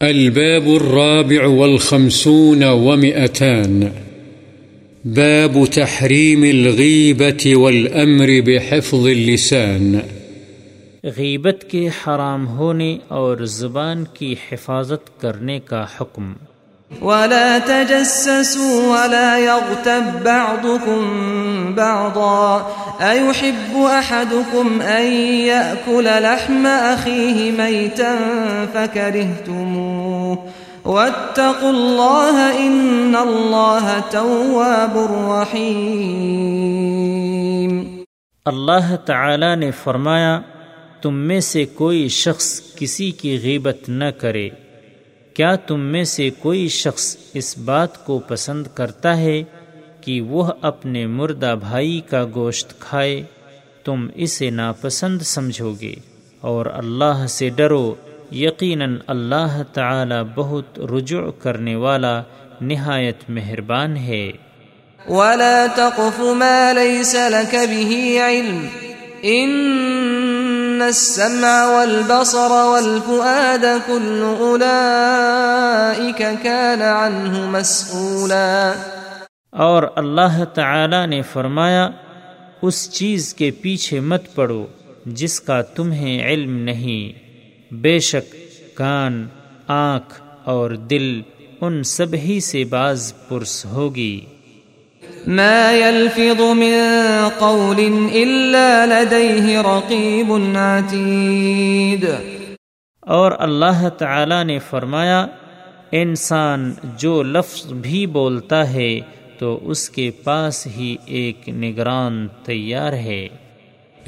الباب الرابع والخمسون ومئتان. باب تحريم الغيبة والأمر بحفظ اللسان. غیبت کے حرام ہونے اور زبان کی حفاظت کرنے کا حکم۔ ولا تجسسوا ولا يغتب بعضكم بعضا أيحب أحدكم أن يأكل لحم أخيه ميتا فكرهتموه واتقوا الله إن الله تواب رحيم اللہ تعالی نے فرمایا، تم میں سے کوئی شخص کسی کی غیبت نہ کرے۔ کیا تم میں سے کوئی شخص اس بات کو پسند کرتا ہے کہ وہ اپنے مردہ بھائی کا گوشت کھائے؟ تم اسے ناپسند سمجھو گے اور اللہ سے ڈرو، یقیناً اللہ تعالی بہت رجوع کرنے والا نہایت مہربان ہے۔ ولا تقف ما ليس لك به علم السمع والبصر والفؤاد كل اولئك كان عنه مسؤولا اور اللہ تعالی نے فرمایا، اس چیز کے پیچھے مت پڑو جس کا تمہیں علم نہیں۔ بے شک کان، آنکھ اور دل ان سب ہی سے باز پرس ہوگی۔ ما يلفظ من قول الا لديه رقيب عتيد اور اللہ تعالی نے فرمایا انسان جو لفظ بھی بولتا ہے تو اس کے پاس ہی ایک نگران تیار ہے۔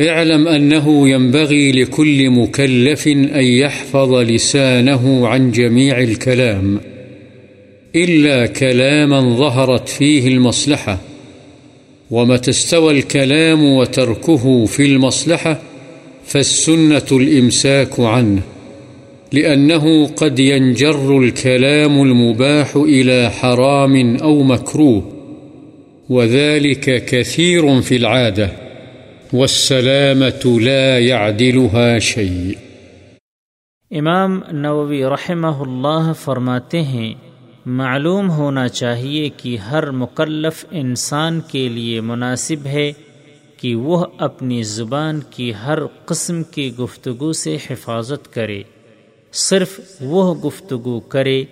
اعلم أنه ينبغي لكل مكلف أن يحفظ لسانه عن جميع الكلام إلا كلاما ظهرت فيه المصلحة ومتى استوى الكلام وتركه في المصلحة، فالسنة الإمساك عنه، لأنه قد ينجر الكلام المباح إلى حرام أو مكروه، وذلك كثير في العادة، والسلامة لا يعدلها شيء. امام نووی رحمہ اللہ فرماتے ہیں معلوم ہونا چاہیے کہ ہر مکلف انسان کے لیے مناسب ہے کہ وہ اپنی زبان کی ہر قسم کی گفتگو سے حفاظت کرے۔ صرف وہ گفتگو کرے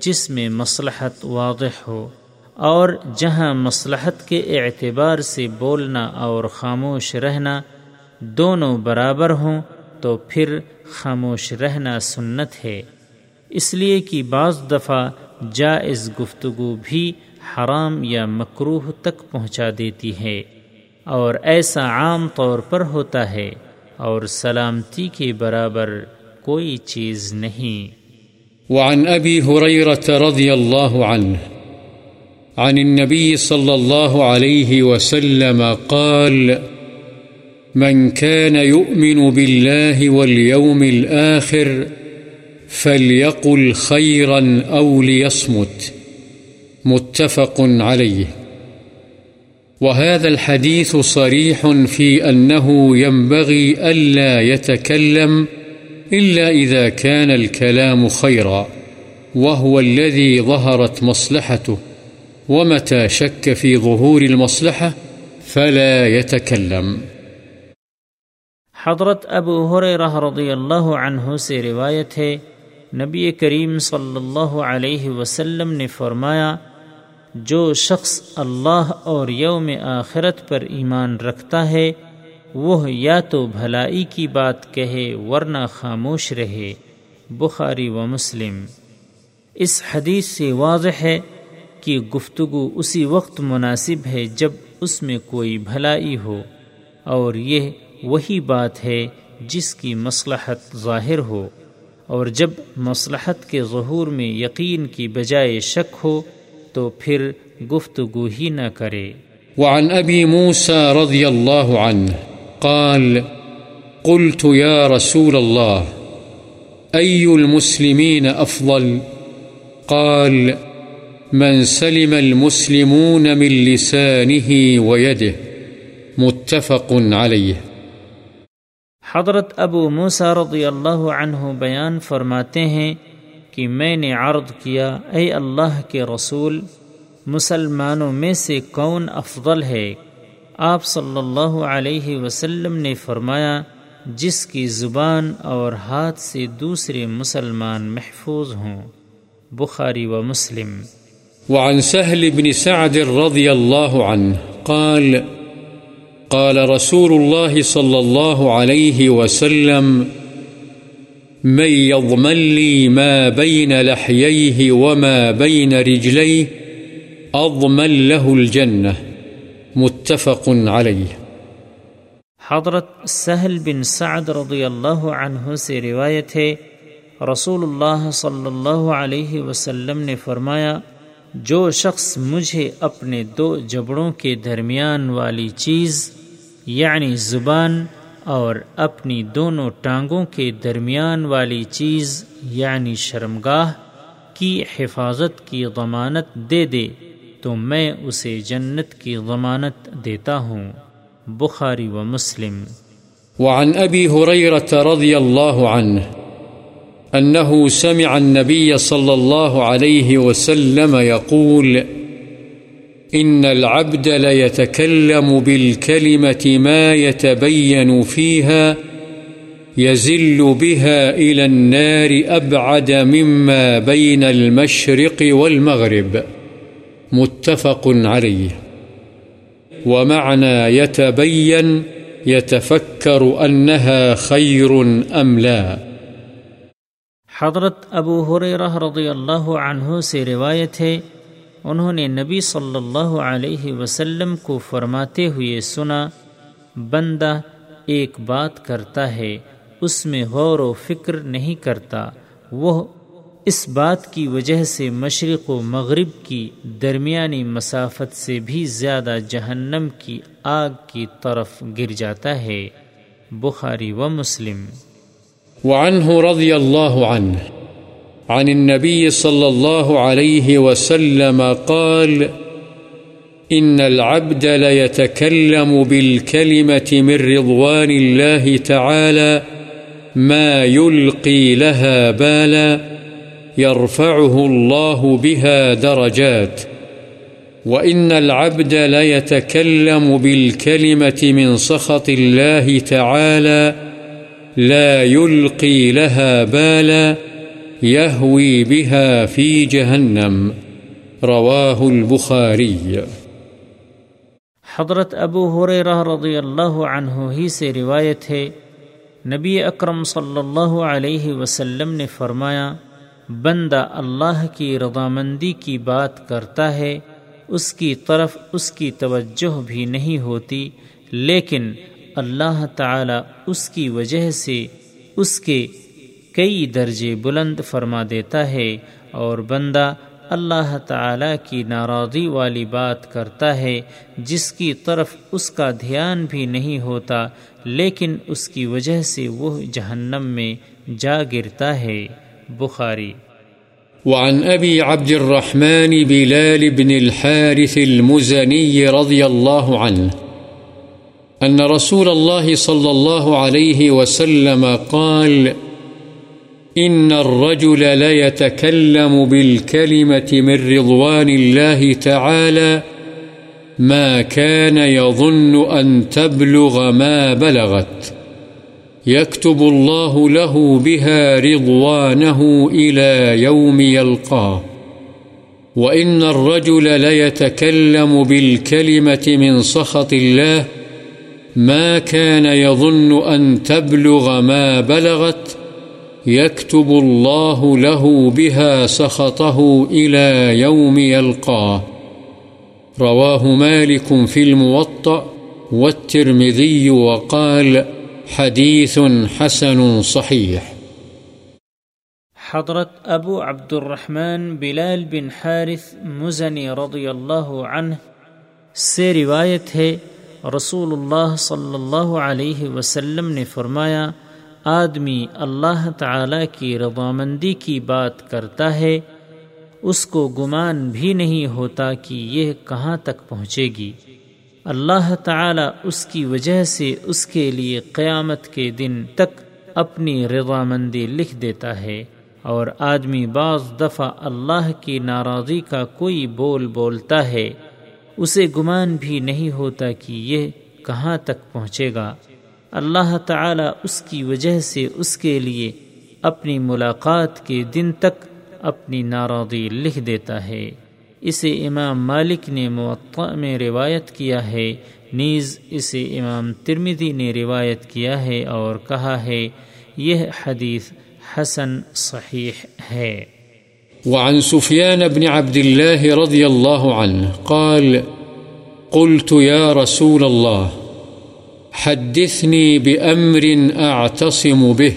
جس میں مصلحت واضح ہو اور جہاں مصلحت کے اعتبار سے بولنا اور خاموش رہنا دونوں برابر ہوں تو پھر خاموش رہنا سنت ہے۔ اس لیے کہ بعض دفعہ جائز گفتگو بھی حرام یا مکروح تک پہنچا دیتی ہے اور ایسا عام طور پر ہوتا ہے اور سلامتی کے برابر کوئی چیز نہیں۔ وعن أبي هريرة رضي الله عنه عن النبي صلى الله عليه وسلم قال، من كان يؤمن بالله واليوم الآخر فليقل خيرا أو ليصمت متفق عليه وهذا الحديث صريح في أنه ينبغي ألا يتكلم إلا إذا كان الكلام خيرا وهو الذي ظهرت مصلحته ومتى شك في ظهور المصلحة فلا يتكلم حضرت ابو حریرہ رضی اللہ عنہ سے روایت ہے نبی کریم صلی اللہ علیہ وسلم نے فرمایا، جو شخص اللہ اور یوم آخرت پر ایمان رکھتا ہے، وہ یا تو بھلائی کی بات کہے، ورنہ خاموش رہے۔ بخاری و مسلم۔ اس حدیث سے واضح ہے کہ گفتگو اسی وقت مناسب ہے جب اس میں کوئی بھلائی ہو، اور یہ وہی بات ہے جس کی مصلحت ظاہر ہو۔ اور جب مصلحت کے ظہور میں یقین کی بجائے شک ہو تو پھر گفتگو ہی نہ کرے۔ وعن أبي موسى رضي الله عنه قال، قلت يا رسول الله أي المسلمين أفضل قال، من سلم المسلمون من لسانه ويده، متفق عليه حضرت ابو موسیٰ رضی اللہ عنہ بیان فرماتے ہیں کہ میں نے عرض کیا، اے اللہ کے رسول، مسلمانوں میں سے کون افضل ہے؟ آپ صلی اللہ علیہ وسلم نے فرمایا، جس کی زبان اور ہاتھ سے دوسرے مسلمان محفوظ ہوں۔ بخاری و مسلم۔ وعن سهل بن سعد رضي الله عنه قال قال رسول الله صلى الله عليه وسلم، من يضمن لي ما بين لحييه وما بين رجليه أضمن له الجنة متفق عليه حضرت سہل بن سعد رضی اللہ عنہ سے روایت ہے، رسول اللہ صلی اللہ علیہ وسلم نے فرمایا جو شخص مجھے اپنے دو جبڑوں کے درمیان والی چیز یعنی زبان اور اپنی دونوں ٹانگوں کے درمیان والی چیز یعنی شرمگاہ، کی حفاظت کی ضمانت دے دے، تو میں اسے جنت کی ضمانت دیتا ہوں۔ بخاری و مسلم۔ وعن أبي هريرة رضي الله عنه أنه سمع النبي صلى الله عليه وسلم يقول، إن العبد ليتكلم بالكلمة ما يتبين فيها يزل بها إلى النار أبعد مما بين المشرق والمغرب. متفق عليه. ومعنى يتبين، يتفكر أنها خير أم لا. حضرت ابو حریرہ رضی اللہ عنہ سے روایت ہے، انہوں نے نبی صلی اللہ علیہ وسلم کو فرماتے ہوئے سنا، بندہ ایک بات کرتا ہے، اس میں غور و فکر نہیں کرتا، وہ اس بات کی وجہ سے مشرق و مغرب کی درمیانی مسافت سے بھی زیادہ جہنم کی آگ کی طرف گر جاتا ہے۔ بخاری و مسلم۔ وعنه رضي الله عنه. عن النبي صلى الله عليه وسلم قال إن العبد ليتكلم بالكلمة من رضوان الله تعالى، ما يلقي لها بالا، يرفعه الله بها درجات. وإن العبد ليتكلم بالكلمة من سخط الله تعالى لا يلقي لها بالا يهوي بها في جهنم. رواه البخاري. حضرت ابو حریرہ رضی اللہ عنہ ہی سے روایت ہے، نبی اکرم صلی اللہ علیہ وسلم نے فرمایا، بندہ اللہ کی رضامندی کی بات کرتا ہے، اس کی طرف اس کی توجہ بھی نہیں ہوتی، لیکن اللہ تعالی اس کی وجہ سے اس کے کئی درجے بلند فرما دیتا ہے اور بندہ اللہ تعالی کی ناراضی والی بات کرتا ہے، جس کی طرف اس کا دھیان بھی نہیں ہوتا، لیکن اس کی وجہ سے وہ جہنم میں جا گرتا ہے۔ بخاري وعن أبي عبد الرحمن بلال بن الحارث المزني رضي الله عنه أن رسول الله صلى الله عليه وسلم قال، إن الرجل لا يتكلم بالكلمة من رضوان الله تعالى، ما كان يظن أن تبلغ ما بلغت. يكتب الله له بها رضوانه إلى يوم يلقاه. وإن الرجل ليتكلم بالكلمة من سخط الله ما كان يظن أن تبلغ ما بلغت يكتب الله له بها سخطه إلى يوم يلقاه. رواه مالك في الموطأ والترمذي وقال حديث حسن صحيح. حضرت ابو عبد الرحمن بلال بن حارث مزنی رضی اللہ عنہ سے روایت ہے رسول اللہ صلی اللہ علیہ وسلم نے فرمایا آدمی اللہ تعالی کی رضامندی کی بات کرتا ہے اس کو گمان بھی نہیں ہوتا کہ یہ کہاں تک پہنچے گی اللہ تعالی اس کی وجہ سے اس کے لیے قیامت کے دن تک اپنی رضامندی لکھ دیتا ہے اور آدمی بعض دفعہ اللہ کی ناراضی کا کوئی بول بولتا ہے۔ اسے گمان بھی نہیں ہوتا کہ یہ کہاں تک پہنچے گا۔ اللہ تعالی اس کی وجہ سے اس کے لیے اپنی ملاقات کے دن تک اپنی ناراضی لکھ دیتا ہے۔ اسے امام مالک نے معطع میں روایت کیا ہے۔ نیز اسے امام ترمیدی نے روایت کیا ہے اور کہا ہے، یہ حدیث حسن صحیح ہے۔ وعن سفيان بن عبد الله رضي الله عنه قال، قلت يا رسول الله، حدثني بأمر أعتصم به.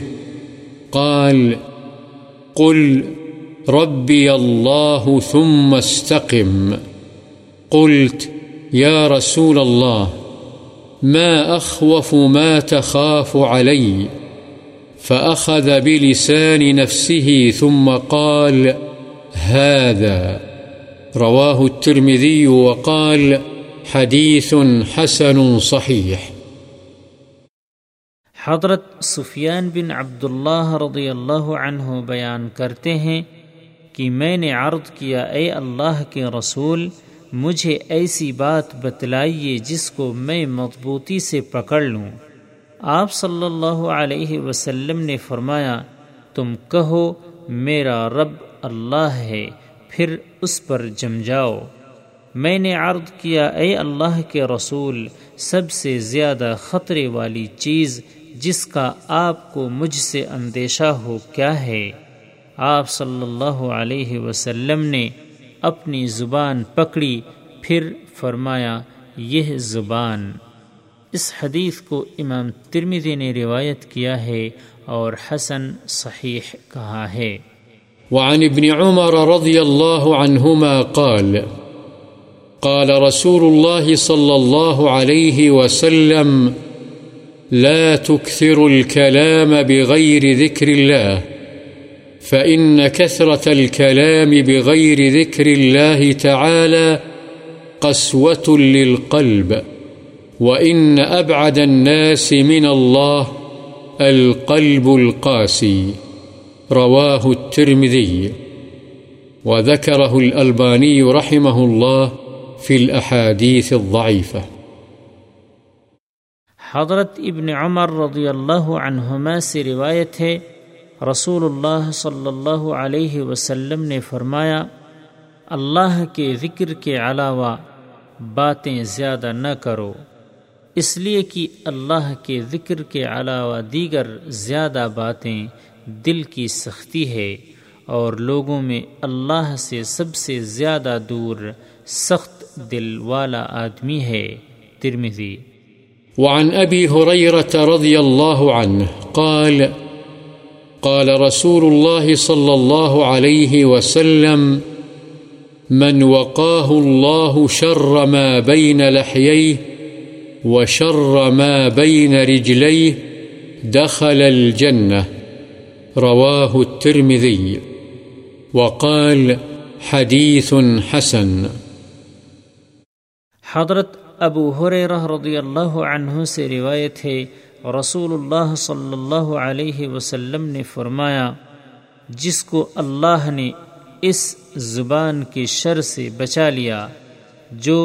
قال، قل، ربي الله ثم استقم. قلت، يا رسول الله، ما أخوف ما تخاف علي. فأخذ بلسان نفسه ثم قال هذا. رواه الترمذي وقال حديث حسن صحيح. حضرت سفیان بن عبداللہ رضی اللہ عنہ بیان کرتے ہیں کہ میں نے عرض کیا، اے اللہ کے رسول، مجھے ایسی بات بتلائیے جس کو میں مضبوطی سے پکڑ لوں۔ آپ صلی اللہ علیہ وسلم نے فرمایا، تم کہو، میرا رب اللہ ہے، پھر اس پر جم جاؤ۔ میں نے عرض کیا، اے اللہ کے رسول، سب سے زیادہ خطرے والی چیز جس کا آپ کو مجھ سے اندیشہ ہو کیا ہے؟ آپ صلی اللہ علیہ وسلم نے اپنی زبان پکڑی، پھر فرمایا، یہ زبان۔ اس حدیث کو امام ترمیدی نے روایت کیا ہے اور حسن صحیح کہا ہے۔ وعن ابن عمر رضی اللہ عنہما قال قال رسول الله صلى الله عليه وسلم، لا تكثر الكلام بغير ذكر الله، فإن كثرة الكلام بغير ذكر الله تعالى قسوة للقلب، وإن أبعد الناس من الله القلب القاسي. رواه الترمذي وذكره الألباني رحمه الله في الأحاديث الضعيفة. حضرت ابن عمر رضی اللہ عنہما سے روایت ہے، رسول اللہ صلی اللہ علیہ وسلم نے فرمایا، اللہ کے ذکر کے علاوہ باتیں زیادہ نہ کرو، اس لیے کہ اللہ کے ذکر کے علاوہ دیگر زیادہ باتیں دل کی سختی ہے اور لوگوں میں اللہ سے سب سے زیادہ دور سخت دل والا آدمی ہے۔ ترمذی۔ وعن أبي هريرة رضي الله عنه قال قال رسول الله صلى الله عليه وسلم، من وقاه الله شر ما بين لحييه وشر ما بين رجليه دخل الجنة. رواه الترمذي وقال حديث حسن. حضرت ابو حریرہ رضی اللہ عنہ سے روایت ہے رسول اللہ صلی اللہ علیہ وسلم نے فرمایا، جس کو اللہ نے اس زبان کے شر سے بچا لیا، جو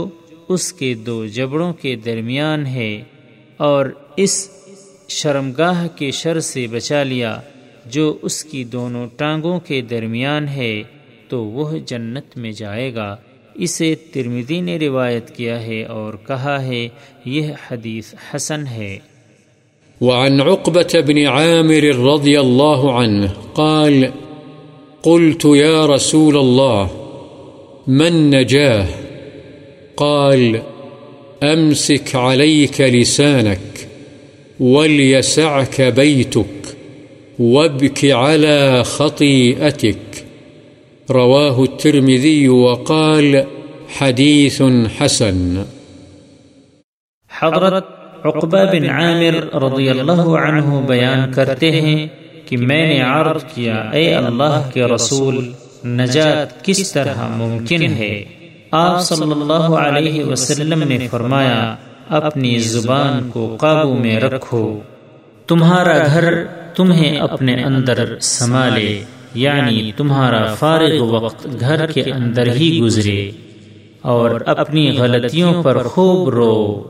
اس کے دو جبڑوں کے درمیان ہے، اور اس شرمگاہ کے شر سے بچا لیا۔ جو اس کی دونوں ٹانگوں کے درمیان ہے تو وہ جنت میں جائے گا۔ اسے ترمیدی نے روایت کیا ہے اور کہا ہے، یہ حدیث حسن ہے۔ وعن عقبة بن عامر رضي الله عنه قال، قلت يا رسول الله من نجاه قال أمسك عليك لسانك وليسعك بيتك وابك على خطيئتك. رواه الترمذي وقال حديث حسن. حضرت عقبہ بن عامر رضی اللہ عنہ بیان کرتے ہیں کہ میں نے عرض کیا، اے اللہ کے رسول، نجات کس طرح ممکن ہے؟ آپ صلی اللہ علیہ وسلم نے فرمایا، اپنی زبان کو قابو میں رکھو۔ تمہارا گھر تمہیں اپنے اندر سنبھالے یعنی تمہارا فارغ وقت گھر کے اندر ہی گزرے۔ اور اپنی غلطیوں پر خوب رو۔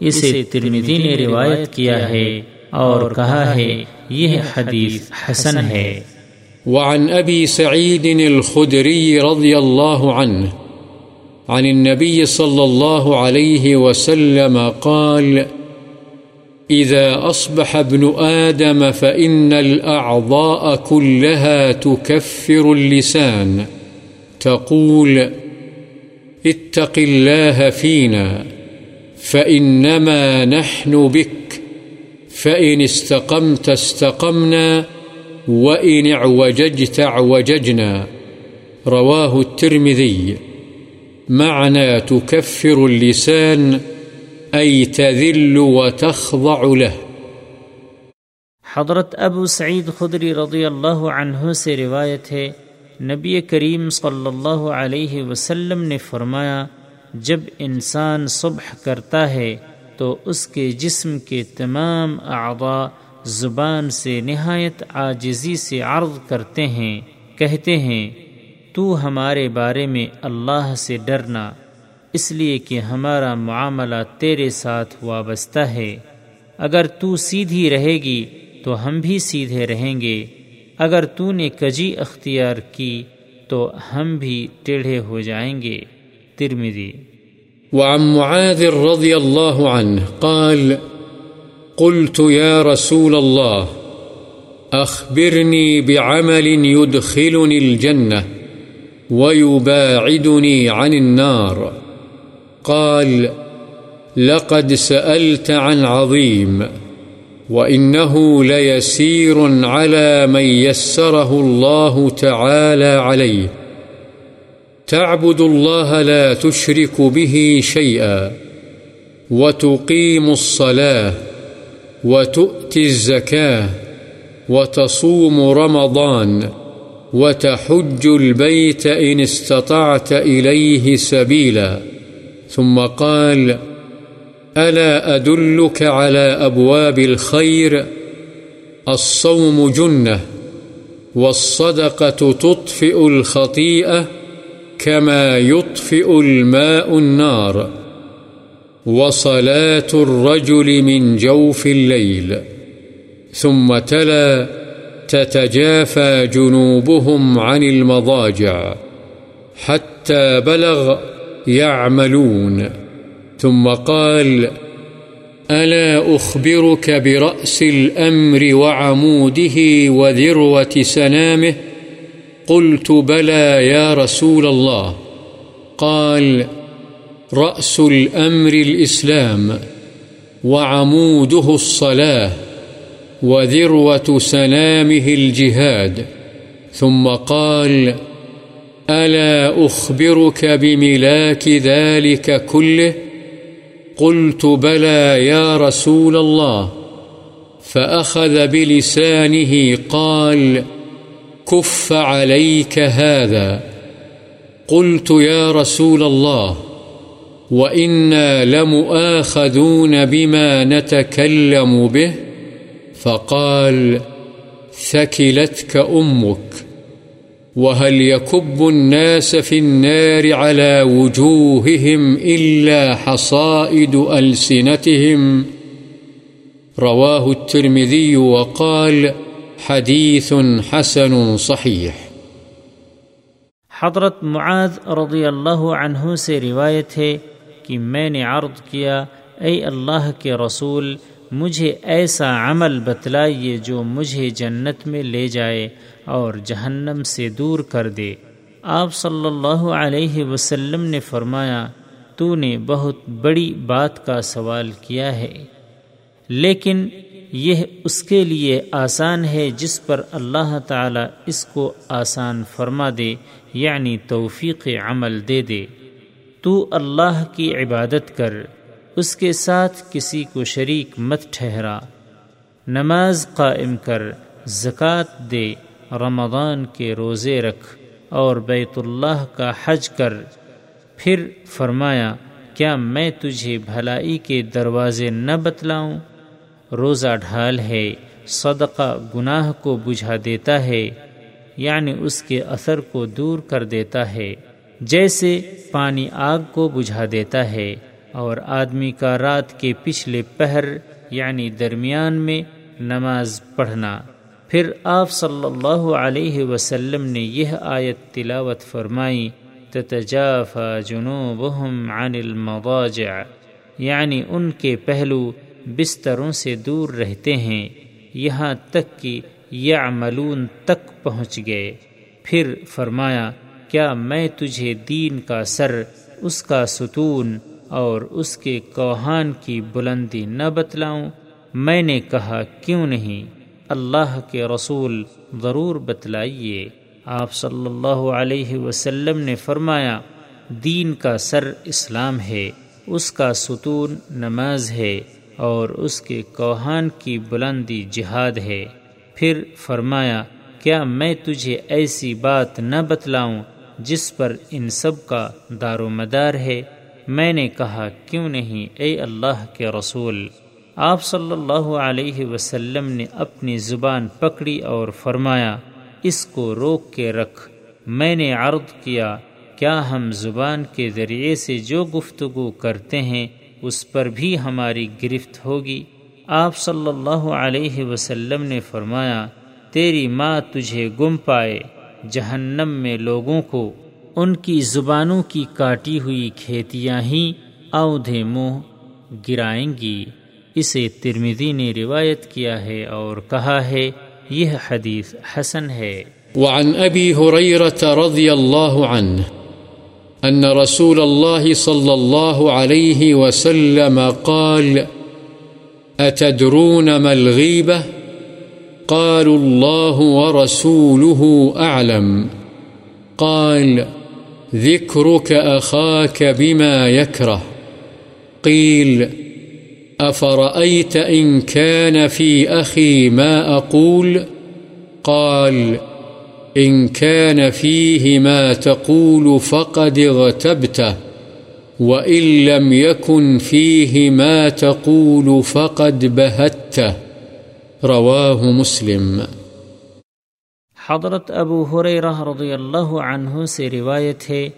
اسے ترمیدی نے روایت کیا ہے اور کہا ہے یہ حدیث حسن ہے۔ وعن أبي سعيد الخدري رضي الله عنه عن النبي صلى الله عليه وسلم قال إذا أصبح ابن آدم فإن الأعضاء كلها تكفر اللسان. تقول، اتق الله فينا، فإنما نحن بك، فإن استقمت استقمنا، وإن اعوججت اعوججنا. رواه الترمذي. معنى تكفر اللسان أي تذل وتخضع له. حضرت ابو سعید خدری رضی اللہ عنہ سے روایت ہے، نبی کریم صلی اللہ علیہ وسلم نے فرمایا، جب انسان صبح کرتا ہے تو اس کے جسم کے تمام اعضاء زبان سے نہایت عاجزی سے عرض کرتے ہیں، کہتے ہیں، تو ہمارے بارے میں اللہ سے ڈرنا۔ اس لیے کہ ہمارا معاملہ تیرے ساتھ وابستہ ہے۔ اگر تو سیدھی رہے گی، تو ہم بھی سیدھے رہیں گے۔ اگر تو نے کجی اختیار کی، تو ہم بھی ٹیڑھے ہو جائیں گے۔ ترمدی وعن معاذ رضي الله عنه قال، قلت يا رسول الله أخبرني بعمل يدخلني الجنة ويباعدني عن النار۔ قال، لقد سألت عن عظيم، وإنه ليسير على من يسره الله تعالى عليه. تعبد الله لا تشرك به شيئا، وتقيم الصلاة، وتؤتي الزكاة، وتصوم رمضان، وتحج البيت إن استطعت إليه سبيلا. ثم قال، ألا أدلك على أبواب الخير؟ الصوم جنة، والصدقة تطفئ الخطيئة كما يطفئ الماء النار، وصلاة الرجل من جوف الليل. ثم تلا، تتجافى جنوبهم عن المضاجع حتى بلغ يعملون. ثم قال، ألا أخبرك برأس الأمر وعموده وذروة سنامه؟ قلت، بلى يا رسول الله. قال، رأس الأمر الإسلام وعموده الصلاة وذروة سنامه الجهاد. ثم قال ألا أخبرك بملاك ذلك كله قلت بلى يا رسول الله فأخذ بلسانه قال كف عليك هذا قلت يا رسول الله وإنا لمؤاخذون بما نتكلم به فقال ثكلتك أمك وهل يكب الناس في النار على وجوههم إلا حصائد ألسنتهم؟ رواه الترمذي وقال حديث حسن صحيح. حضرت معاذ رضی اللہ عنہ سے روایت ہے کہ میں نے عرض کیا، اے اللہ کے رسول مجھے ایسا عمل بتلائیے جو مجھے جنت میں لے جائے اور جہنم سے دور کر دے۔ آپ صلی اللہ علیہ وسلم نے فرمایا، تو نے بہت بڑی بات کا سوال کیا ہے۔ لیکن یہ اس کے لیے آسان ہے جس پر اللہ تعالی اس کو آسان فرما دے یعنی توفیق عمل دے دے۔ تو اللہ کی عبادت کر۔ اس کے ساتھ کسی کو شریک مت ٹھہرا۔ نماز قائم کر زکوٰۃ دے، رمضان کے روزے رکھ اور بیت اللہ کا حج کر۔ پھر فرمایا، کیا میں تجھے بھلائی کے دروازے نہ بتلاؤں؟ روزہ ڈھال ہے، صدقہ گناہ کو بجھا دیتا ہے یعنی اس کے اثر کو دور کر دیتا ہے، جیسے پانی آگ کو بجھا دیتا ہے۔ اور آدمی کا رات کے پچھلے پہر یعنی درمیان میں نماز پڑھنا۔ پھر آپ صلی اللہ علیہ وسلم نے یہ آیت تلاوت فرمائی، تتجافى جنوبهم عن المضاجع یعنی ان کے پہلو بستروں سے دور رہتے ہیں، یہاں تک کہ یعملون تک پہنچ گئے۔ پھر فرمایا، کیا میں تجھے دین کا سر، اس کا ستون اور اس کے کوہان کی بلندی نہ بتلاؤں۔ میں نے کہا، کیوں نہیں؟ اللہ کے رسول ضرور بتلائیے۔ آپ صلی اللہ علیہ وسلم نے فرمایا، دین کا سر اسلام ہے، اس کا ستون نماز ہے، اور اس کے کوہان کی بلندی جہاد ہے۔ پھر فرمایا، کیا میں تجھے ایسی بات نہ بتلاؤں جس پر ان سب کا دار و مدار ہے؟ میں نے کہا، کیوں نہیں اے اللہ کے رسول؟ آپ صلی اللہ علیہ وسلم نے اپنی زبان پکڑی اور فرمایا، اس کو روک کے رکھ، میں نے عرض کیا کیا ہم زبان کے ذریعے سے جو گفتگو کرتے ہیں، اس پر بھی ہماری گرفت ہوگی؟ آپ صلی اللہ علیہ وسلم نے فرمایا، تیری ماں تجھے گم پائے، جہنم میں لوگوں کو ان کی زبانوں کی کاٹی ہوئی کھیتیاں ہی اودھے منہ گرائیں گی۔ اسے ترمیدی نے روایت کیا ہے اور کہا ہے، یہ حدیث حسن ہے۔ وعن ابی حریرت رضی اللہ عنہ، ان رسول الله صلى الله عليه وسلم قال أتدرون ما الغيبة قالوا الله ورسوله أعلم قال ذكرك أخاك بما يكره قيل أفرأيت إن كان في أخي ما أقول قال إن كان فيه ما تقول فقد اغتبته وإن لم يكن فيه ما تقول فقد بهته رواه مسلم حضرت ابو حریرہ رضی اللہ عنہ سے روایت ہے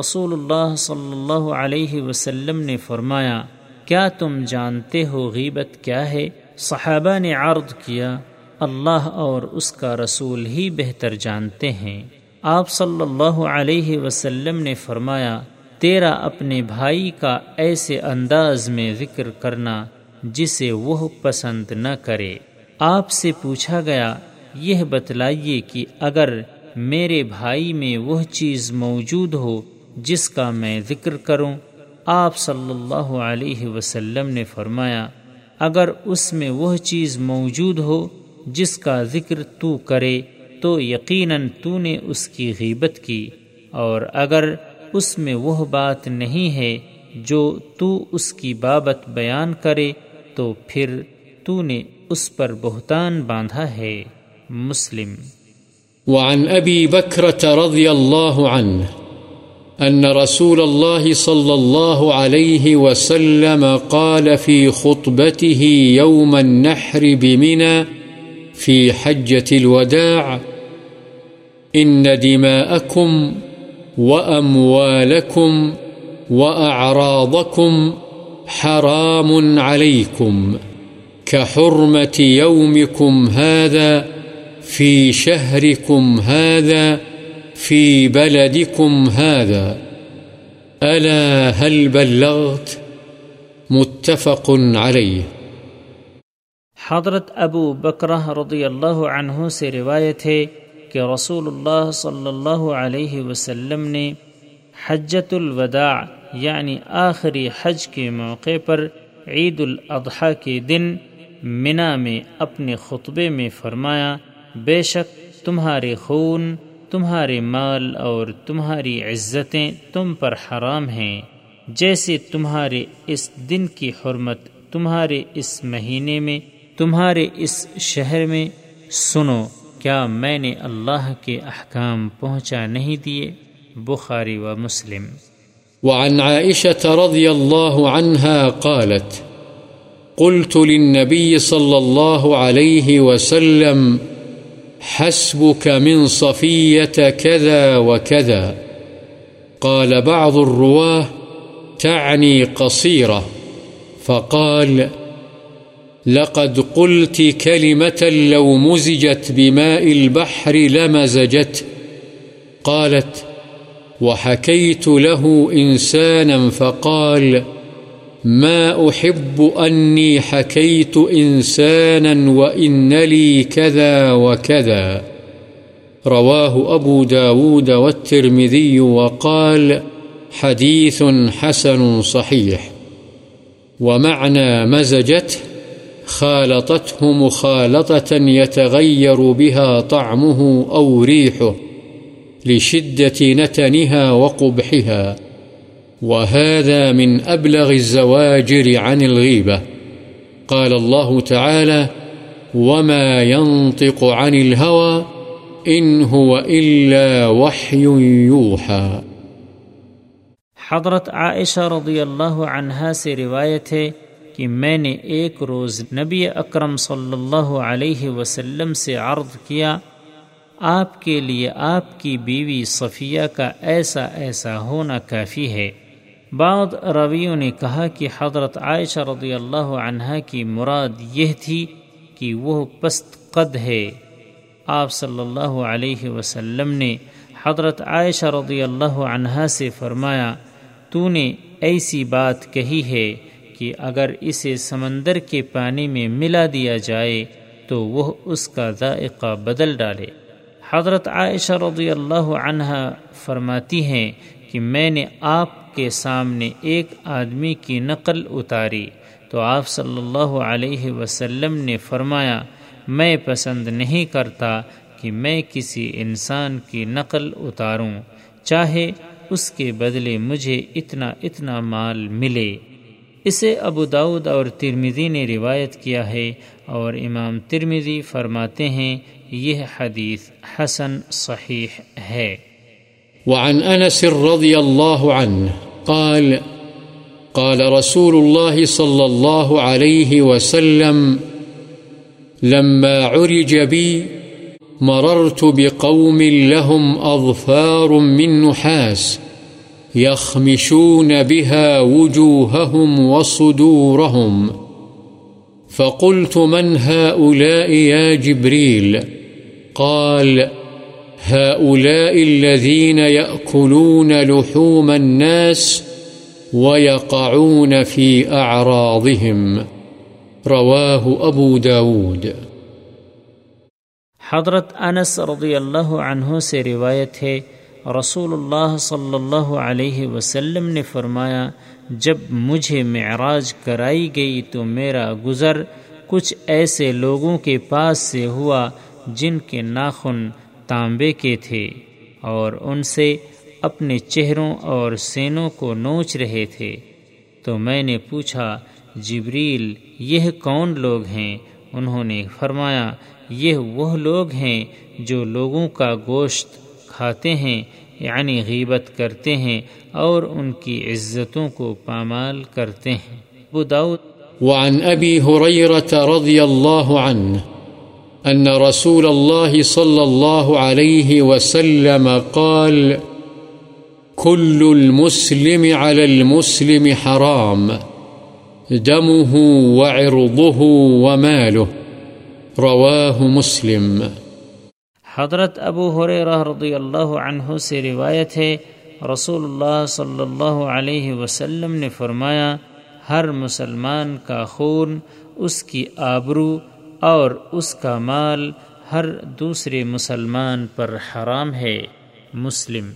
رسول اللہ صلی اللہ علیہ وسلم نے فرمایا، کیا تم جانتے ہو غیبت کیا ہے؟ صحابہ نے عرض کیا، اللہ اور اس کا رسول ہی بہتر جانتے ہیں۔ آپ صلی اللہ علیہ وسلم نے فرمایا، تیرا اپنے بھائی کا ایسے انداز میں ذکر کرنا، جسے وہ پسند نہ کرے۔ آپ سے پوچھا گیا یہ بتلائیے کہ اگر میرے بھائی میں وہ چیز موجود ہو جس کا میں ذکر کروں، آپ صلی اللہ علیہ وسلم نے فرمایا، اگر اس میں وہ چیز موجود ہو جس کا ذکر تو کرے، تو یقیناً تو نے اس کی غیبت کی۔ اور اگر اس میں وہ بات نہیں ہے جو تو اس کی بابت بیان کرے، تو پھر تو نے اس پر بہتان باندھا ہے۔ مسلم۔ وعن ابی بکرت رضی اللہ عنہ ان رسول الله صلى الله عليه وسلم قال في خطبته يوم النحر بمنى في حجة الوداع، إن دماءكم وأموالكم وأعراضكم حرام عليكم، كحرمة يومكم هذا في شهركم هذا في بلدكم هذا ألا هل بلغت؟ متفق عليه حضرت ابو بکرہ رضی اللہ عنہ سے روایت ہے کہ رسول اللہ صلی اللہ علیہ وسلم نے حجت الوداع یعنی آخری حج کے موقع پر عید الاضحیٰ کے دن منا میں اپنے خطبے میں فرمایا بے شک تمہارے خون، تمہارے مال اور تمہاری عزتیں تم پر حرام ہیں۔ جیسے تمہارے اس دن کی حرمت تمہارے اس مہینے میں، تمہارے اس شہر میں۔ سنو، کیا میں نے اللہ کے احکام پہنچا نہیں دیے؟ بخاری و مسلم۔ وعن عائشة رضي الله عنها قالت، قلت للنبي صلى الله عليه وسلم حسبك من صفية كذا وكذا. قال بعض الرواه تعني قصيرة. فقال، لقد قلت كلمة لو مزجت بماء البحر لمزجت قالت، وحكيت له إنسانا فقال ما أحب أني حكيت إنسانا وإن لي كذا وكذا رواه أبو داود والترمذي وقال حديث حسن صحيح ومعنى مزجته خالطته مخالطة يتغير بها طعمه أو ريحه لشدة نتنها وقبحها وهذا من أبلغ الزواجر عن الغيبة. قال الله تعالى وما ينطق عن الهوى إن هو إلا وحي يوحى. حضرت عائشہ رضی اللہ عنہا سے روایت ہے کہ میں نے ایک روز نبی اکرم صلی اللہ علیہ وسلم سے عرض کیا، آپ کے لیے آپ کی بیوی صفیہ کا ایسا ایسا ہونا کافی ہے۔ بعض رویوں نے کہا کہ حضرت عائشہ رضی اللہ عنہ کی مراد یہ تھی کہ وہ پست قد ہے۔ آپ صلی اللہ علیہ وسلم نے حضرت عائشہ رضی اللہ عنہ سے فرمایا، تو نے ایسی بات کہی ہے کہ اگر اسے سمندر کے پانی میں ملا دیا جائے تو وہ اس کا ذائقہ بدل ڈالے۔ حضرت عائشہ رضی اللہ عنہ فرماتی ہیں کہ میں نے آپ کے سامنے ایک آدمی کی نقل اتاری۔ تو آپ صلی اللہ علیہ وسلم نے فرمایا، میں پسند نہیں کرتا کہ میں کسی انسان کی نقل اتاروں، چاہے اس کے بدلے مجھے اتنا اتنا مال ملے۔ اسے ابو داود اور ترمیزی نے روایت کیا ہے اور امام ترمیزی فرماتے ہیں، یہ حدیث حسن صحیح ہے۔ وعن أنس رضي الله عنه قال قال رسول الله صلى الله عليه وسلم، لما عرج بي، مررت بقوم لهم أظفار من نحاس يخمشون بها وجوههم وصدورهم، فقلت من هؤلاء يا جبريل؟ قال قال هؤلاء الذين يأكلون لحوم الناس ويقعون في أعراضهم. رواه أبو داود. حضرت انس رضی اللہ عنہ سے روایت ہے، رسول اللہ صلی اللہ علیہ وسلم نے فرمایا، جب مجھے معراج کرائی گئی تو میرا گزر کچھ ایسے لوگوں کے پاس سے ہوا جن کے ناخن تانبے کے تھے اور ان سے اپنے چہروں اور سینوں کو نوچ رہے تھے۔ تو میں نے پوچھا، جبریل، یہ کون لوگ ہیں؟ انہوں نے فرمایا، یہ وہ لوگ ہیں جو لوگوں کا گوشت کھاتے ہیں یعنی غیبت کرتے ہیں اور ان کی عزتوں کو پامال کرتے ہیں۔ وعن ابی رضی اللہ عنہ أن رسول الله صلى الله عليه وسلم قال، كل المسلم على المسلم حرام، دمه وعرضه وماله. رواه مسلم. حضرت ابو حریرہ رضی اللہ عنہ سے روایت ہے، رسول اللہ صلی اللہ علیہ وسلم نے فرمایا، ہر مسلمان کا خون، اس کی آبرو اور اس کا مال ہر دوسرے مسلمان پر حرام ہے مسلم۔